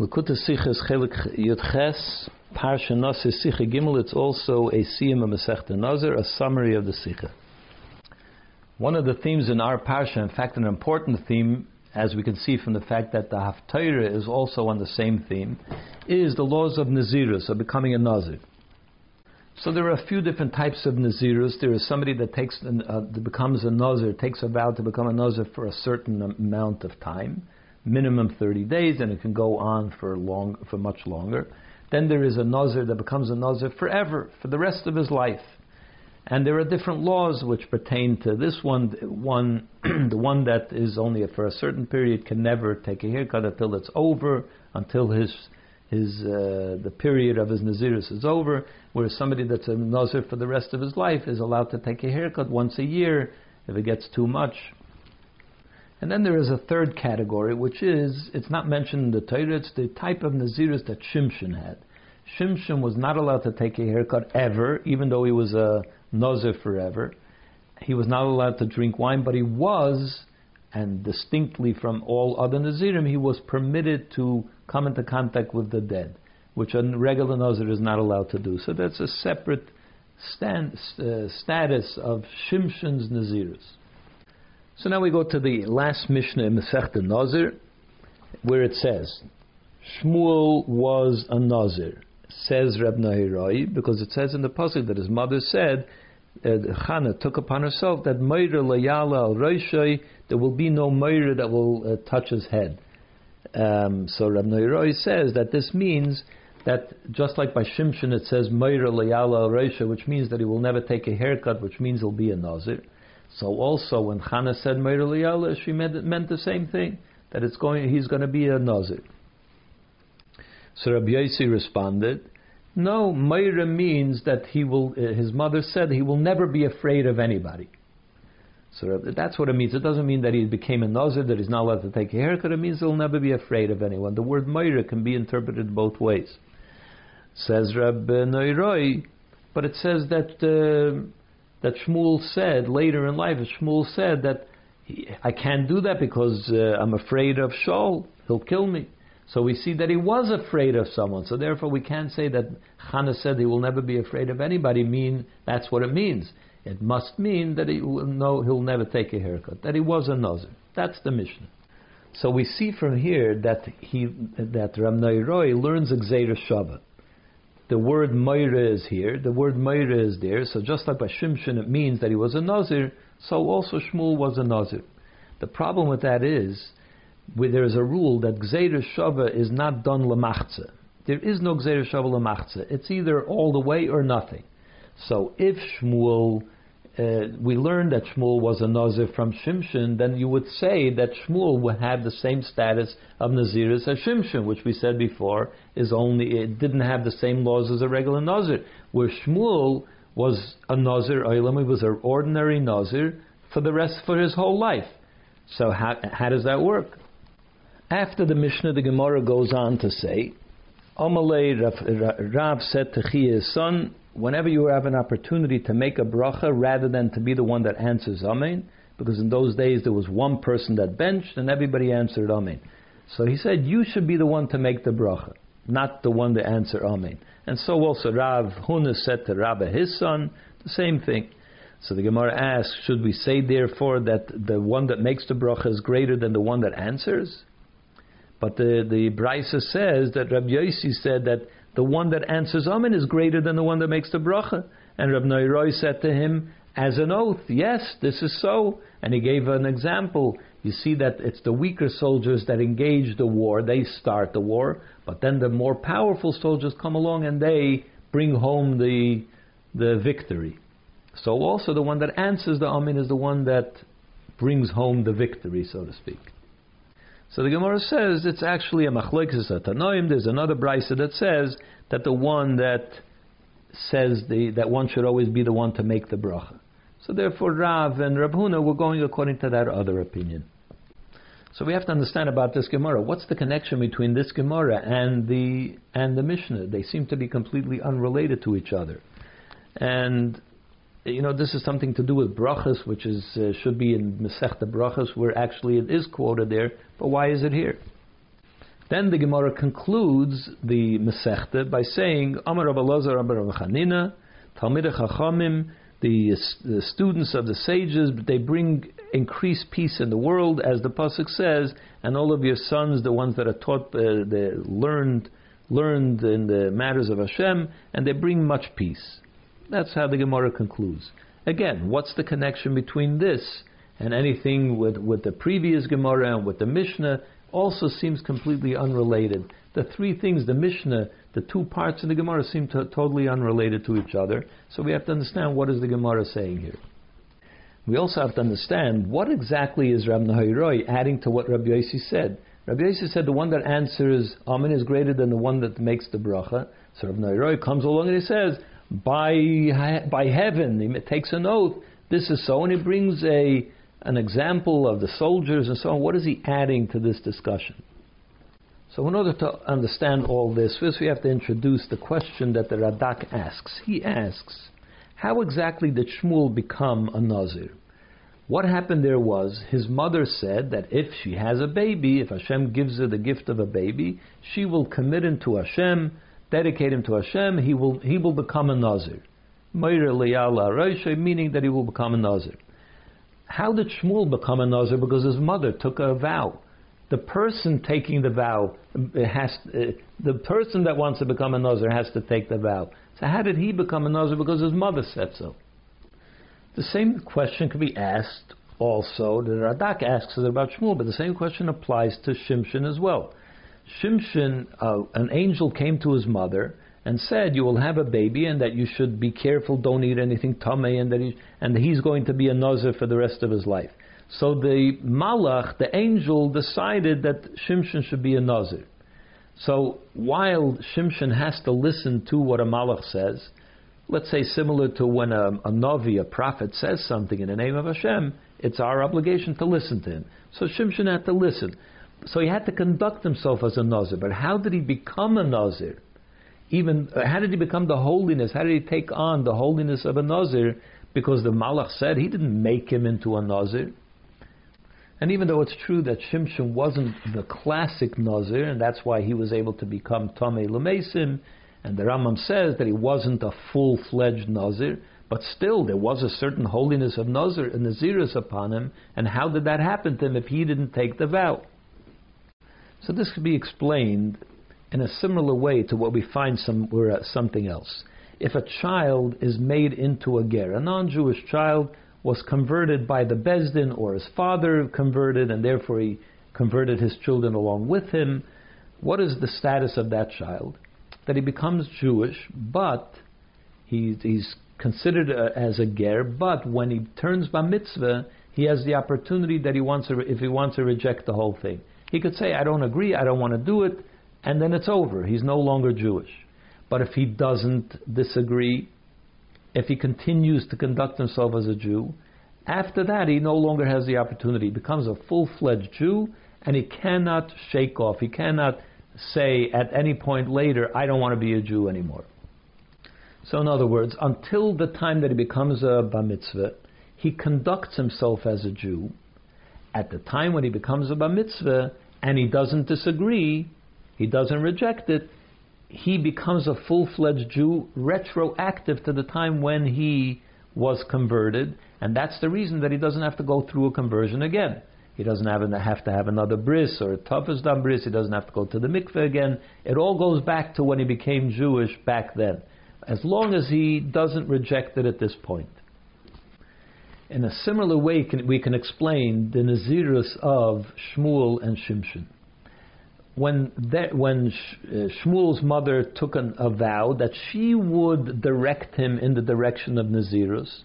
Likkutei Sichos Chelik Yudches, Parsha Nasir Sicha Gimel, it's also a Siyam Masechta Nazir, a summary of the Sicha. One of the themes in our Parsha, in fact an important theme, as we can see from the fact that the Haftarah is also on the same theme, is the laws of Nazirus, of becoming a Nazir. So there are a few different types of Nazirus. There is somebody that takes uh, that becomes a Nazir, takes a vow to become a Nazir for a certain amount of time minimum 30 days, and it can go on for long, for much longer. Then there is a nazir that becomes a nazir forever, for the rest of his life. And there are different laws which pertain to this one. One, the one that is only for a certain period can never take a haircut until it's over, until his his uh, the period of his nazirus is over. Whereas somebody that's a nazir for the rest of his life is allowed to take a haircut once a year. If it gets too much, and then there is a third category, which is, it's not mentioned in the Torah, it's the type of Nazirus that Shimshon had. Shimshon was not allowed to take a haircut ever, even though he was a Nazir forever. He was not allowed to drink wine, but he was, and distinctly from all other Nazirim, he was permitted to come into contact with the dead, which a regular Nazir is not allowed to do. So that's a separate stand, uh, status of Shimshon's Nazirus. So now we go to the last Mishnah in Masechta Nazir, where it says, Shmuel was a Nazir, says Reb Nahirai, because it says in the pasuk that his mother said, uh, Chana took upon herself that Meira Layala al Roshai, there will be no Meira that will uh, touch his head. Um, so Reb Nahirai says that this means that just like by Shimshon it says Meira Layala al Roshai, which means that he will never take a haircut, which means he'll be a Nazir. So also when Chana said Meir Liyala, she meant, meant the same thing that it's going. He's going to be a nazir. So Rabbi Yossi responded, "No, Meira means that he will. His mother said he will never be afraid of anybody. So that's what it means. It doesn't mean that he became a nazir that he's not allowed to take a haircut. It means he'll never be afraid of anyone. The word Meira can be interpreted both ways. Says Rabbi Noiroi, but it says that." Uh, that Shmuel said later in life. Shmuel said that he, I can't do that because uh, I'm afraid of Shaul. He'll kill me. So we see that he was afraid of someone. So therefore, we can't say that Chana said he will never be afraid of anybody. Mean that's what it means. It must mean that he will know he'll never take a haircut. That he was a nazir. That's the Mishnah. So we see from here that he that Ram Roy learns Gzeir Shava the word Meira is here, the word Meira is there, so just like by Shimshon it means that he was a Nazir, so also Shmuel was a Nazir. The problem with that is, where there is a rule that Gzeir Shava is not done lamachze. There is no Gzeir Shava lamachze. It's either all the way or nothing. So if Shmuel uh, we learned that Shmuel was a Nazir from Shimshon, then you would say that Shmuel would have the same status of Naziris as Shimshon, which we said before is only it didn't have the same laws as a regular Nazir. Where Shmuel was a Nazir Olam, he was an ordinary Nazir for the rest for his whole life. So how, how does that work? After the Mishnah, the Gemara goes on to say, Amalei Rav, said to his son, whenever you have an opportunity to make a bracha rather than to be the one that answers Amen, because in those days there was one person that benched and everybody answered Amen. So he said, you should be the one to make the bracha, not the one to answer Amen. And so also Rav Huna said to Rabbi, his son, the same thing. So the Gemara asks, should we say therefore that the one that makes the bracha is greater than the one that answers? But the, the Brisa says that Rabbi Yossi said that the one that answers Amen is greater than the one that makes the bracha. And Rabbi Noiroi said to him, as an oath, yes, this is so. And he gave an example. You see that it's the weaker soldiers that engage the war, they start the war, but then the more powerful soldiers come along and they bring home the, the victory. So also the one that answers the Amen is the one that brings home the victory, so to speak. So the Gemara says it's actually a machlekes atanoim. There's another brisa that says that the one that says the, that one should always be the one to make the bracha. So therefore, Rav and Rab Huna were going according to that other opinion. So we have to understand about this Gemara. What's the connection between this Gemara and the and the Mishnah? They seem to be completely unrelated to each other. And you know, this is something to do with brachas, which is uh, should be in Masechta brachas, where actually it is quoted there. But why is it here? Then the Gemara concludes the Masechta by saying, Amar Rabbi Lazar, Rabbi Chanina, Talmidei Chachamim, the, the students of the sages, they bring increased peace in the world, as the pasuk says, and all of your sons, the ones that are taught, uh, they learned, learned in the matters of Hashem, and they bring much peace. That's how the Gemara concludes. Again, what's the connection between this and anything with, with the previous Gemara and with the Mishnah? Also seems completely unrelated. The three things, the Mishnah, the two parts of the Gemara seem to, totally unrelated to each other. So we have to understand what is the Gemara saying here. We also have to understand what exactly is Rabbi Nahairoi adding to what Rabbi Yossi said. Rabbi Yossi said the one that answers Amen is greater than the one that makes the bracha. So Rabbi Nahairoi comes along and he says, by, by heaven, he takes an oath, this is so, and he brings a, an example of the soldiers and so on. What is he adding to this discussion? So, in order to understand all this, first we have to introduce the question that the Radak asks. He asks, how exactly did Shmuel become a Nazir? What happened there was his mother said that if she has a baby, if Hashem gives her the gift of a baby, she will commit him to Hashem, dedicate him to Hashem, he will, he will become a Nazir. Meaning that he will become a Nazir. How did Shmuel become a Nazir? Because his mother took a vow. The person taking the vow has uh, the person that wants to become a Nazir has to take the vow. So how did he become a Nazir? Because his mother said so. The same question could be asked also, the Radak asks it about Shmuel, but the same question applies to Shimshon as well. Shimshon, uh, an angel came to his mother and said, "You will have a baby, and that you should be careful, don't eat anything tamei, and that he, and he's going to be a nazir for the rest of his life." So the malach, the angel, decided that Shimshon should be a nazir. So while Shimshon has to listen to what a malach says, let's say similar to when a, a navi, a prophet, says something in the name of Hashem, it's our obligation to listen to him. So Shimshon had to listen. So he had to conduct himself as a nazir. But how did he become a nazir? Even uh, how did he become the holiness? How did he take on the holiness of a nazir? Because the malach said he didn't make him into a nazir. And even though it's true that Shimshon wasn't the classic Nazir, and that's why he was able to become Tomei Lemesim, and the Rambam says that he wasn't a full-fledged Nazir, but still there was a certain holiness of Nazir and Nazirus upon him, and how did that happen to him if he didn't take the vow? So this could be explained in a similar way to what we find somewhere something else. If a child is made into a ger, a non-Jewish child was converted by the Bezdin or his father converted and therefore he converted his children along with him. What is the status of that child? That he becomes Jewish, but he, he's considered uh, as a ger, but when he turns bar mitzvah, he has the opportunity that he wants to, if he wants to reject the whole thing. He could say, I don't agree, I don't want to do it, and then it's over. He's no longer Jewish. But if he doesn't disagree, if he continues to conduct himself as a Jew, after that he no longer has the opportunity. He becomes a full fledged Jew and he cannot shake off. He cannot say at any point later, I don't want to be a Jew anymore. So, in other words, until the time that he becomes a bar mitzvah, he conducts himself as a Jew. At the time when he becomes a bar mitzvah and he doesn't disagree, he doesn't reject it, he becomes a full fledged Jew retroactive to the time when he was converted, and that's the reason that he doesn't have to go through a conversion again. He doesn't have, have to have another bris or a dam bris. He doesn't have to go to the mikveh again. It all goes back to when he became Jewish back then, as long as he doesn't reject it at this point. In a similar way, we can explain the Nazirus of Shmuel and Shimshon when that, when uh, Shmuel's mother took an, a vow that she would direct him in the direction of Nazirus,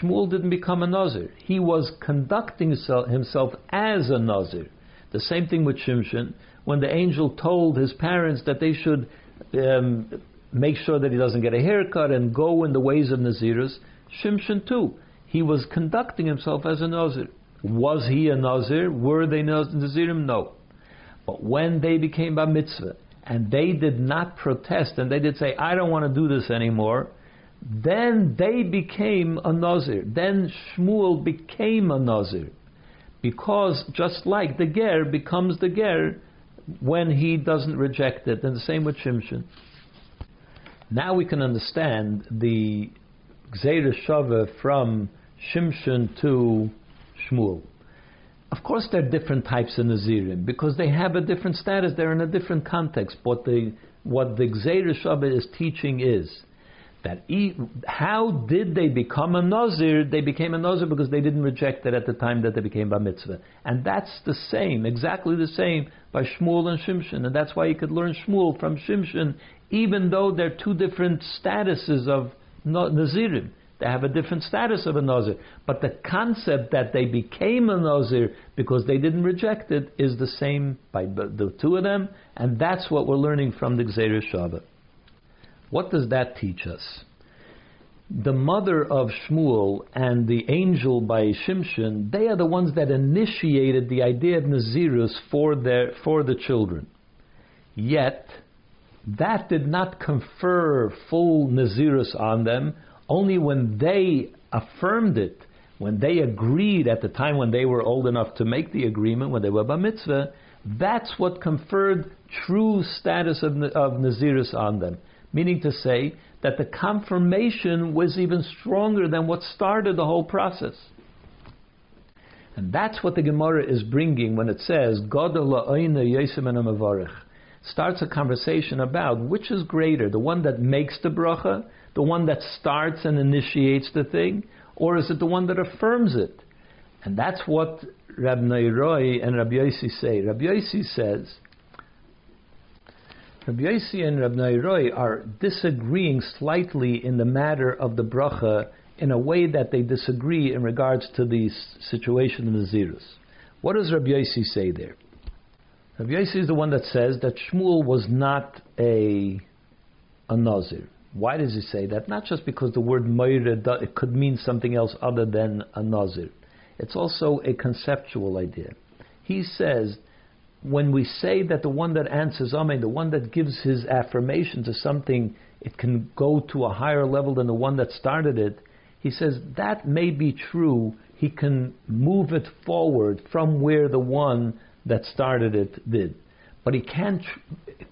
Shmuel didn't become a Nazir. He was conducting himself as a Nazir. The same thing with Shimshon. When the angel told his parents that they should um, make sure that he doesn't get a haircut and go in the ways of Nazirus, Shimshon too. He was conducting himself as a Nazir. Was he a Nazir? Were they Nazirim? No. But when they became bar mitzvah and they did not protest and they did say, I don't want to do this anymore, then they became a Nazir. Then Shmuel became a Nazir. Because just like the Ger becomes the Ger when he doesn't reject it, and the same with Shimshon. Now we can understand the Gzeir Shava from Shimshon to Shmuel. Of course, there are different types of Nazirim because they have a different status. They're in a different context. But the, what the Gzeir Shava is teaching is that he, how did they become a Nazir? They became a Nazir because they didn't reject it at the time that they became Bar Mitzvah. And that's the same, exactly the same by Shmuel and Shimshon. And that's why you could learn Shmuel from Shimshon, even though they're two different statuses of Nazirim. They have a different status of a Nazir. But the concept that they became a Nazir because they didn't reject it is the same by the two of them, and that's what we're learning from the Gzeir Shava. What does that teach us? The mother of Shmuel and the angel by Shimshon, they are the ones that initiated the idea of Nazirus for, their, for the children. Yet, that did not confer full Nazirus on them only when they affirmed it, when they agreed at the time when they were old enough to make the agreement, when they were bar mitzvah, that's what conferred true status of, of Nazirus on them. Meaning to say that the confirmation was even stronger than what started the whole process. And that's what the Gemara is bringing when it says, starts a conversation about which is greater, the one that makes the bracha the one that starts and initiates the thing, or is it the one that affirms it? And that's what Rab Neiroi and Rabbi Yossi say. Rabbi Yossi says, Rabbi Yossi and Rab Neiroi are disagreeing slightly in the matter of the bracha in a way that they disagree in regards to the situation of the Zirus. What does Rabbi Yossi say there? Rabbi Yossi is the one that says that Shmuel was not a, a Nazir. Why does he say that? Not just because the word Moira it could mean something else other than a Nazir. It's also a conceptual idea. He says, when we say that the one that answers Amen, the one that gives his affirmation to something, it can go to a higher level than the one that started it, he says that may be true. He can move it forward from where the one that started it did. But he can't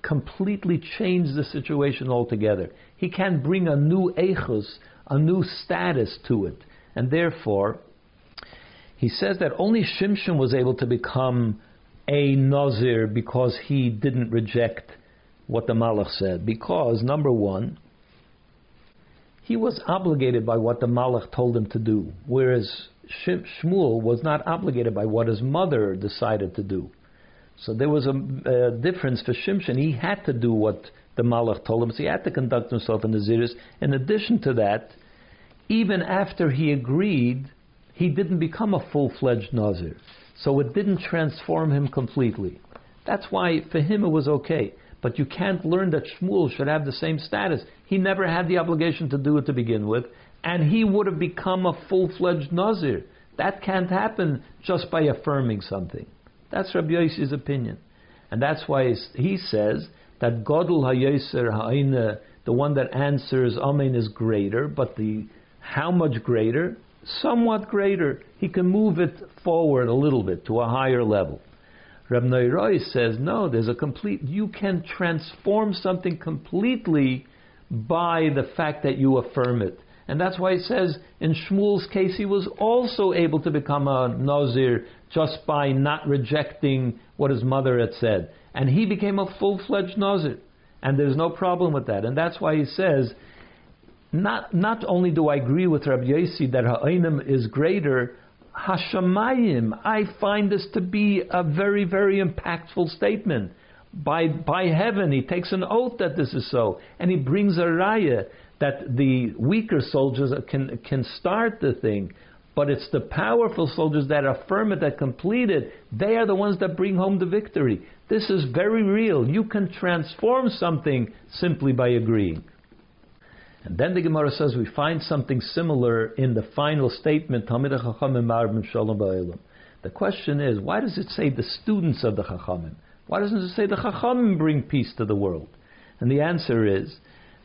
completely change the situation altogether. He can't bring a new echus, a new status to it. And therefore, he says that only Shimshon was able to become a Nazir because he didn't reject what the Malach said. Because, number one, he was obligated by what the Malach told him to do, whereas Shmuel was not obligated by what his mother decided to do. So there was a, a difference for Shimshon. He had to do what the Malach told him. So he had to conduct himself in the Ziris. In addition to that, even after he agreed, he didn't become a full fledged Nazir. So it didn't transform him completely. That's why for him it was okay. But you can't learn that Shmuel should have the same status. He never had the obligation to do it to begin with, and he would have become a full fledged Nazir. That can't happen just by affirming something. That's Rabbi Yossi's opinion. And that's why he says that Godul Hayeser Ha'ina, the one that answers Amen is greater, but the how much greater? Somewhat greater. He can move it forward a little bit to a higher level. Reb Neiroi says, no, there's a complete, you can transform something completely by the fact that you affirm it. And that's why he says in Shmuel's case he was also able to become a Nazir just by not rejecting what his mother had said. And he became a full fledged Nazir. And there's no problem with that. And that's why he says, not, not only do I agree with Rabbi Yossi that Ha'ainim is greater, Hashamayim, I find this to be a very, very impactful statement. By, by heaven, he takes an oath that this is so. And he brings a raya that the weaker soldiers can, can start the thing. But it's the powerful soldiers that affirm it, that complete it. They are the ones that bring home the victory. This is very real. You can transform something simply by agreeing. And then the Gemara says we find something similar in the final statement, The question is, why does it say the students of the Chachamim? Why doesn't it say the Chachamim bring peace to the world? And the answer is,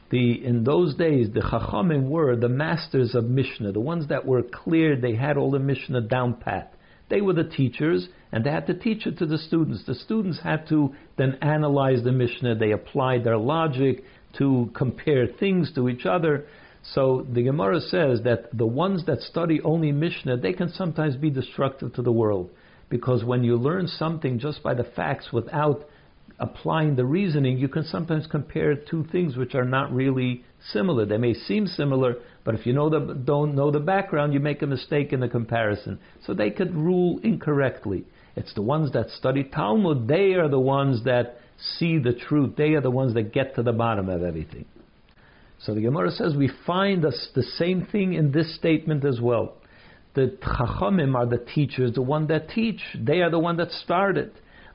the in those days the Chachamim were the masters of Mishnah, the ones that were clear, they had all the Mishnah down pat. They were the teachers, and they had to teach it to the students. The students had to then analyze the Mishnah. They applied their logic to compare things to each other. So the Gemara says that the ones that study only Mishnah, they can sometimes be destructive to the world. Because when you learn something just by the facts without applying the reasoning, you can sometimes compare two things which are not really similar. They may seem similar, but if you know the, don't know the background, you make a mistake in the comparison. So they could rule incorrectly. It's the ones that study Talmud, they are the ones that see the truth. They are the ones that get to the bottom of everything. So the Gemara says we find us the same thing in this statement as well. The Chachamim are the teachers, the one that teach. They are the one that started.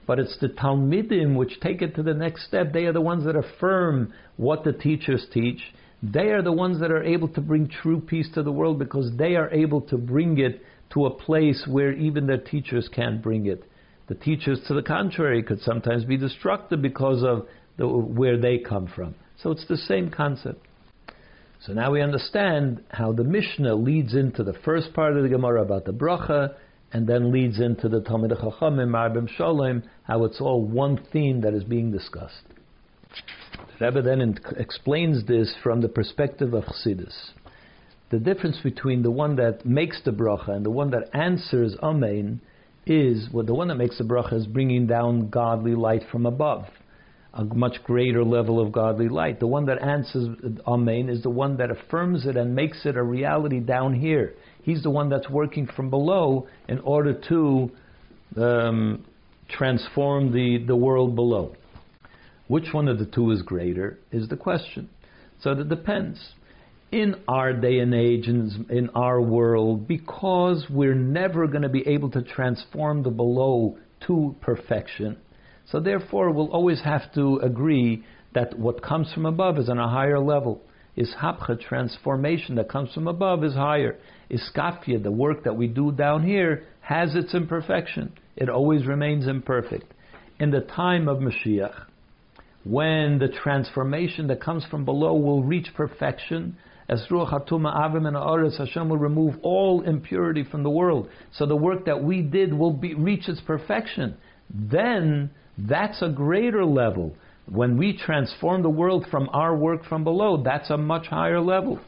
But it's the Talmidim which take it to the next step. They are the ones that affirm what the teachers teach. They are the ones that are able to bring true peace to the world because they are able to bring it to a place where even their teachers can't bring it. The teachers, to the contrary, could sometimes be destructive because of the, where they come from. So it's the same concept. So now we understand how the Mishnah leads into the first part of the Gemara about the bracha, and then leads into the Talmidei Chachamim, Marbim Shalom, how it's all one theme that is being discussed. The Rebbe then explains this from the perspective of Chassidus. The difference between the one that makes the bracha and the one that answers Amen is well, the one that makes the bracha is bringing down godly light from above, a much greater level of godly light. The one that answers Amen is the one that affirms it and makes it a reality down here. He's the one that's working from below in order to um, transform the, the world below. Which one of the two is greater is the question. So it depends. In our day and age, in, in our world, because we're never going to be able to transform the below to perfection, so therefore we'll always have to agree that what comes from above is on a higher level. Is hapcha transformation that comes from above is higher. Iskafia, the work that we do down here, has its imperfection. It always remains imperfect. In the time of Mashiach, when the transformation that comes from below will reach perfection, as Ruach Hatuma Avim and Aris, Hashem will remove all impurity from the world. So the work that we did will be, reach its perfection. Then that's a greater level. When we transform the world from our work from below, that's a much higher level.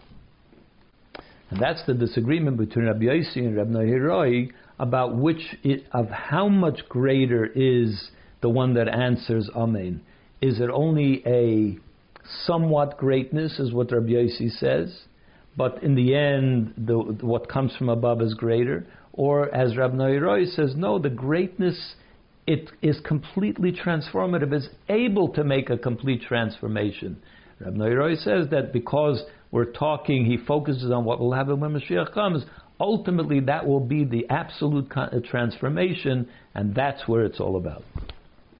And that's the disagreement between Rabbi Yossi and Rabbi Nahiroi about which it, of how much greater is the one that answers Amen. Is it only a somewhat greatness, is what Rabbi Yossi says, but in the end, the, what comes from above is greater? Or as Rabbi Nahiroi says, no, the greatness it is completely transformative, is able to make a complete transformation. Rabbi Noiroi says that because we're talking, he focuses on what will happen when Mashiach comes. Ultimately, that will be the absolute transformation, and that's where it's all about.